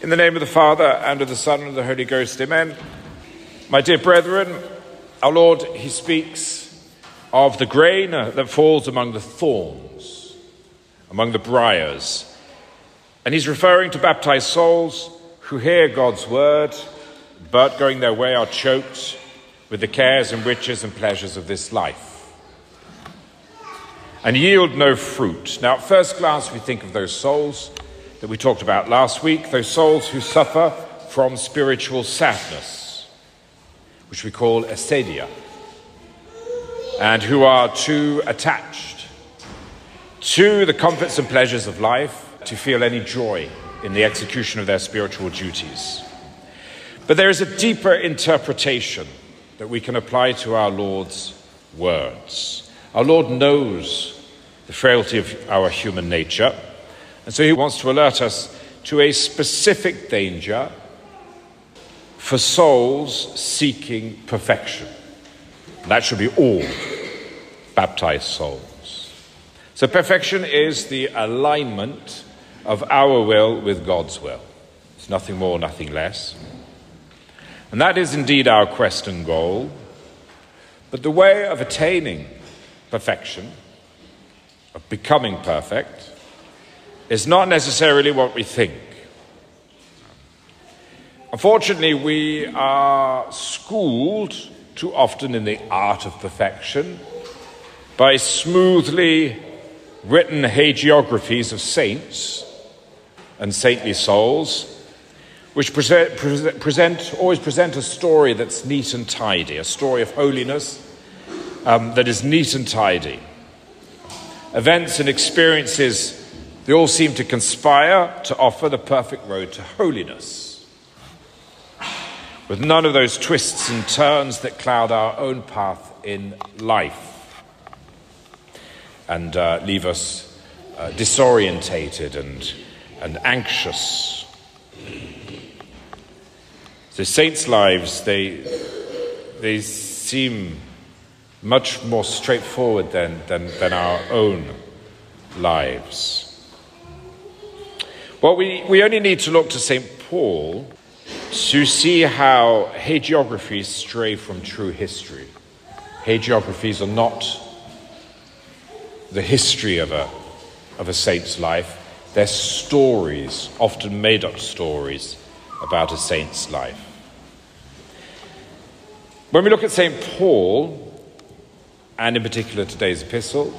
In the name of the Father, and of the Son, and of the Holy Ghost, amen. My dear brethren, our Lord, He speaks of the grain that falls among the thorns, among the briars. And He's referring to baptized souls who hear God's word, but going their way are choked with the cares and riches and pleasures of this life and yield no fruit. Now, at first glance, we think of those souls that we talked about last week, those souls who suffer from spiritual sadness, which we call acedia, and who are too attached to the comforts and pleasures of life to feel any joy in the execution of their spiritual duties. But there is a deeper interpretation that we can apply to our Lord's words. Our Lord knows the frailty of our human nature. And so he wants to alert us to a specific danger for souls seeking perfection. That should be all baptized souls. So, perfection is the alignment of our will with God's will. It's nothing more, nothing less. And that is indeed our quest and goal. But the way of attaining perfection, of becoming perfect, is not necessarily what we think. Unfortunately, we are schooled too often in the art of perfection by smoothly written hagiographies of saints and saintly souls, which present, present, always present a story that's neat and tidy, a story of holiness um, that is neat and tidy. Events and experiences they all seem to conspire to offer the perfect road to holiness, with none of those twists and turns that cloud our own path in life and uh, leave us uh, disorientated and, and anxious. So, saints' lives, they, they seem much more straightforward than, than, than our own lives. Well, we, we only need to look to St. Paul to see how hagiographies stray from true history. Hagiographies are not the history of a, of a saint's life, they're stories, often made up stories, about a saint's life. When we look at St. Paul, and in particular today's epistle,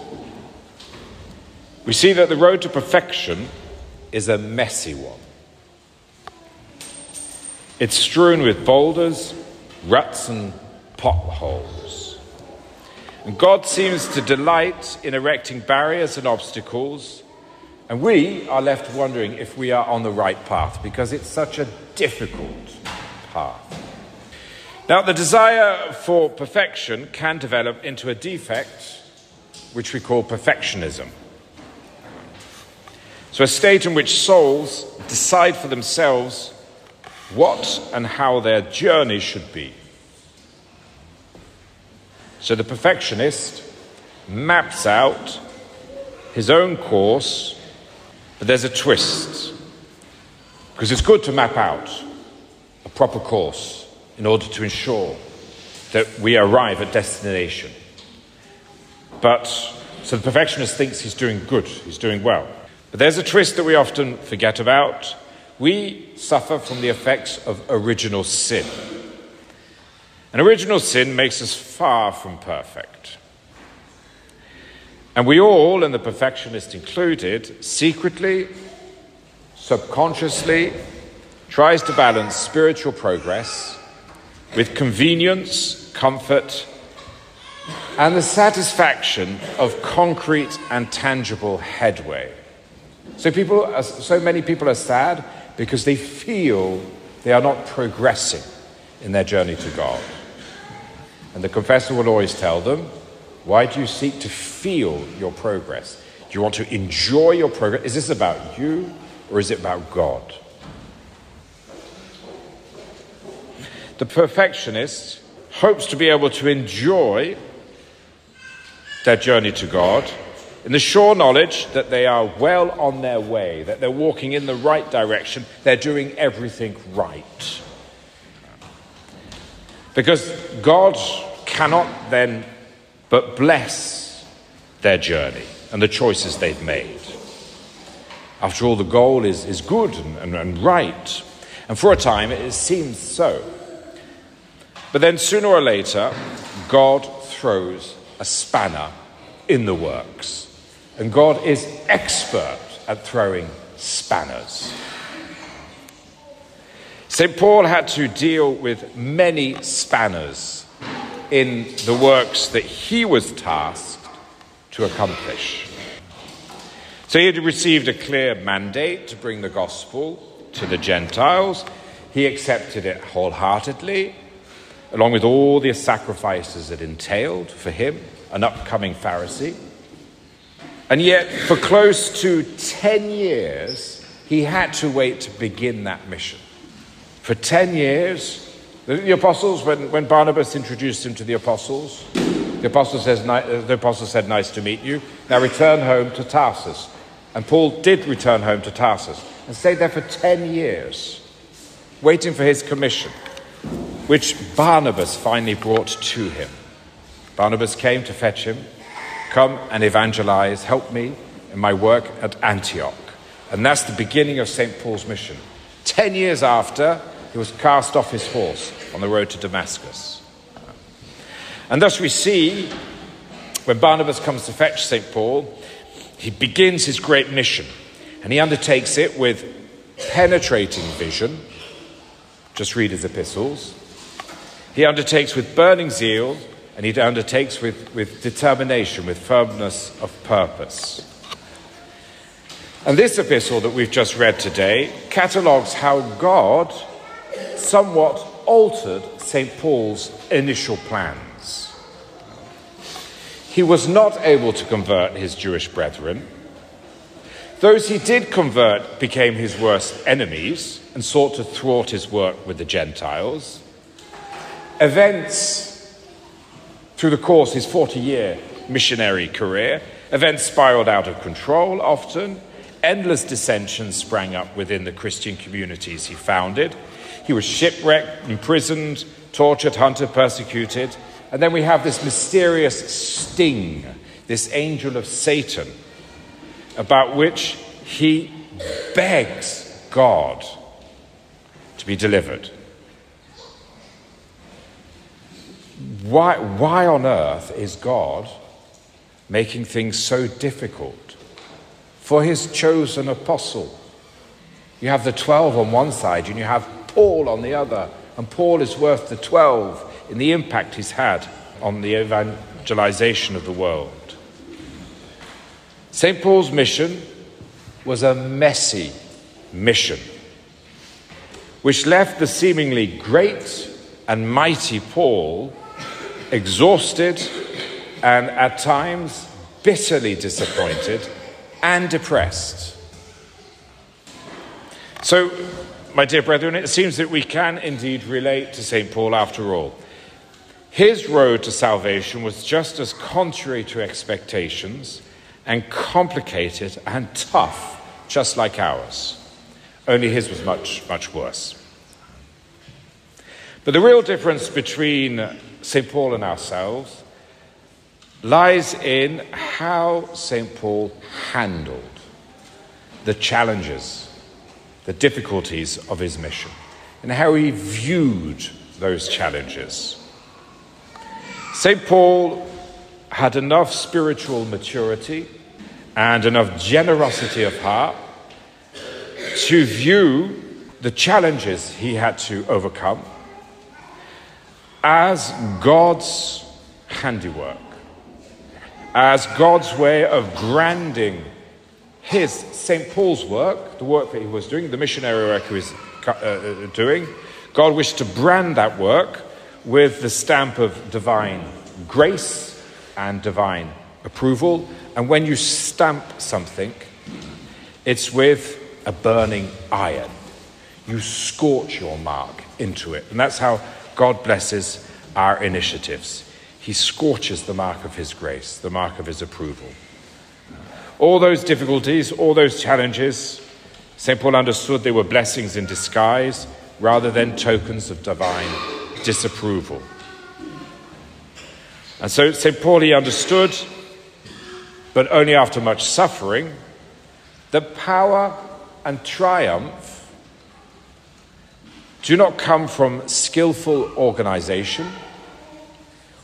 we see that the road to perfection is a messy one. It's strewn with boulders, ruts, and potholes. And God seems to delight in erecting barriers and obstacles, and we are left wondering if we are on the right path because it's such a difficult path. Now, the desire for perfection can develop into a defect which we call perfectionism. So, a state in which souls decide for themselves what and how their journey should be. So, the perfectionist maps out his own course, but there's a twist. Because it's good to map out a proper course in order to ensure that we arrive at destination. But so the perfectionist thinks he's doing good, he's doing well. But there's a twist that we often forget about. We suffer from the effects of original sin. And original sin makes us far from perfect. And we all, and the perfectionist included, secretly, subconsciously, tries to balance spiritual progress with convenience, comfort, and the satisfaction of concrete and tangible headway. So, people are, so many people are sad because they feel they are not progressing in their journey to God. And the confessor will always tell them, Why do you seek to feel your progress? Do you want to enjoy your progress? Is this about you or is it about God? The perfectionist hopes to be able to enjoy their journey to God in the sure knowledge that they are well on their way, that they're walking in the right direction, they're doing everything right. Because God cannot then but bless their journey and the choices they've made. After all, the goal is, is good and, and, and right. And for a time, it seems so. But then sooner or later, God throws a spanner in the works. And God is expert at throwing spanners. St. Paul had to deal with many spanners in the works that he was tasked to accomplish. So he had received a clear mandate to bring the gospel to the Gentiles. He accepted it wholeheartedly, along with all the sacrifices it entailed for him, an upcoming Pharisee. And yet, for close to 10 years, he had to wait to begin that mission. For 10 years, the apostles, when, when Barnabas introduced him to the apostles, the apostle, says, uh, the apostle said, Nice to meet you. Now return home to Tarsus. And Paul did return home to Tarsus and stayed there for 10 years, waiting for his commission, which Barnabas finally brought to him. Barnabas came to fetch him, come and evangelize, help me in my work at Antioch. And that's the beginning of St. Paul's mission. 10 years after, he was cast off his horse on the road to Damascus. And thus we see when Barnabas comes to fetch St. Paul, he begins his great mission and he undertakes it with penetrating vision. Just read his epistles. He undertakes with burning zeal and he undertakes with, with determination, with firmness of purpose. And this epistle that we've just read today catalogues how God somewhat altered St. Paul's initial plans. He was not able to convert his Jewish brethren. Those he did convert became his worst enemies and sought to thwart his work with the Gentiles. Events through the course of his 40 year missionary career, events spiraled out of control often. Endless dissensions sprang up within the Christian communities he founded. He was shipwrecked, imprisoned, tortured, hunted, persecuted. And then we have this mysterious sting, this angel of Satan, about which he begs God to be delivered. Why, why on earth is God making things so difficult for his chosen apostle? You have the 12 on one side and you have Paul on the other, and Paul is worth the 12 in the impact he's had on the evangelization of the world. St. Paul's mission was a messy mission, which left the seemingly great and mighty Paul exhausted and at times bitterly disappointed and depressed. So, my dear brethren, it seems that we can indeed relate to St. Paul after all. His road to salvation was just as contrary to expectations and complicated and tough, just like ours. Only his was much, much worse. But the real difference between St. Paul and ourselves lies in how St. Paul handled the challenges, the difficulties of his mission, and how he viewed those challenges. St. Paul had enough spiritual maturity and enough generosity of heart to view the challenges he had to overcome as God's handiwork, as God's way of branding his, St. Paul's work, the work that he was doing, the missionary work he was uh, doing. God wished to brand that work with the stamp of divine grace and divine approval. And when you stamp something, it's with a burning iron. You scorch your mark into it. And that's how God blesses our initiatives. He scorches the mark of His grace, the mark of His approval. All those difficulties, all those challenges, St. Paul understood they were blessings in disguise rather than tokens of divine disapproval. And so St. Paul, he understood, but only after much suffering, the power and triumph do not come from skillful organization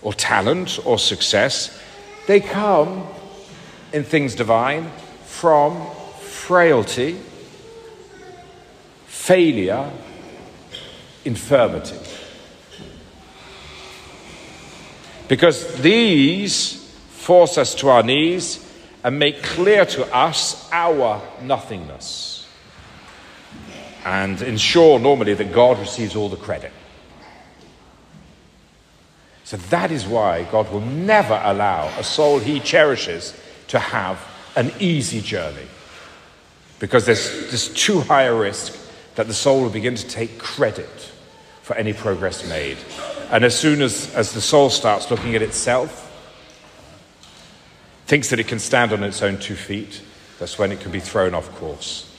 or talent or success. They come in things divine from frailty, failure, infirmity. Because these force us to our knees and make clear to us our nothingness. And ensure normally that God receives all the credit. So that is why God will never allow a soul he cherishes to have an easy journey. Because there's, there's too high a risk that the soul will begin to take credit for any progress made. And as soon as, as the soul starts looking at itself, thinks that it can stand on its own two feet, that's when it can be thrown off course.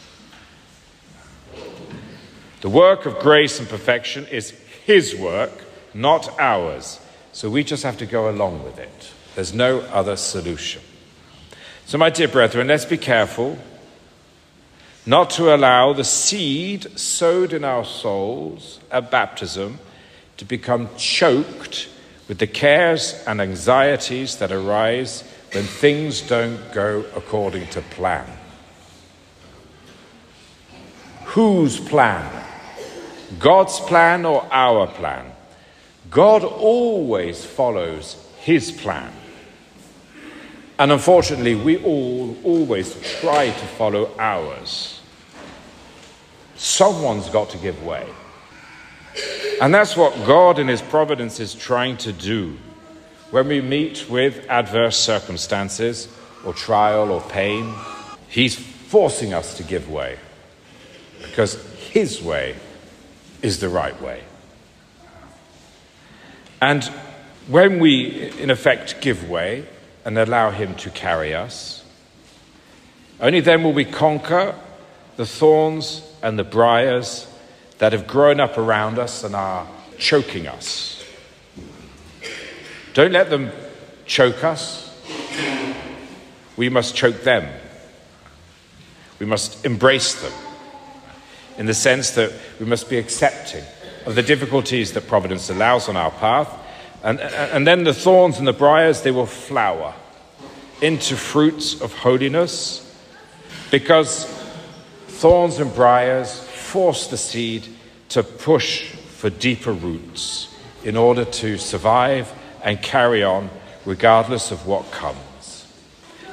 The work of grace and perfection is His work, not ours. So we just have to go along with it. There's no other solution. So, my dear brethren, let's be careful not to allow the seed sowed in our souls at baptism to become choked with the cares and anxieties that arise when things don't go according to plan. Whose plan? God's plan or our plan? God always follows his plan. And unfortunately, we all always try to follow ours. Someone's got to give way. And that's what God in His providence is trying to do when we meet with adverse circumstances or trial or pain. He's forcing us to give way because His way is the right way. And when we, in effect, give way and allow Him to carry us, only then will we conquer the thorns and the briars that have grown up around us and are choking us. Don't let them choke us. We must choke them. We must embrace them in the sense that we must be accepting of the difficulties that Providence allows on our path. And, and then the thorns and the briars, they will flower into fruits of holiness because thorns and briars force the seed to push for deeper roots in order to survive and carry on regardless of what comes.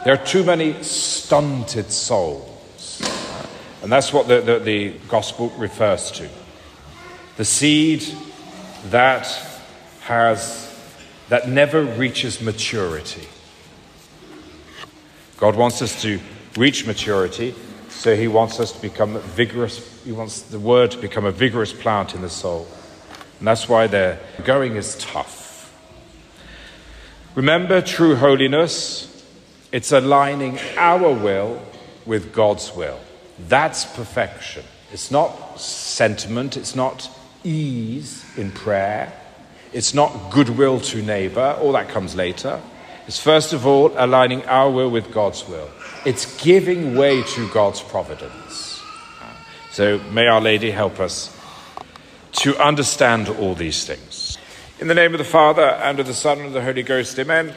There are too many stunted souls, and that's what the, the, the gospel refers to. The seed that has that never reaches maturity. God wants us to reach maturity so he wants us to become vigorous, he wants the word to become a vigorous plant in the soul. And that's why the going is tough. Remember true holiness, it's aligning our will with God's will. That's perfection. It's not sentiment, it's not ease in prayer, it's not goodwill to neighbor, all that comes later. It's first of all aligning our will with God's will. It's giving way to God's providence. So may Our Lady help us to understand all these things. In the name of the Father, and of the Son, and of the Holy Ghost, amen.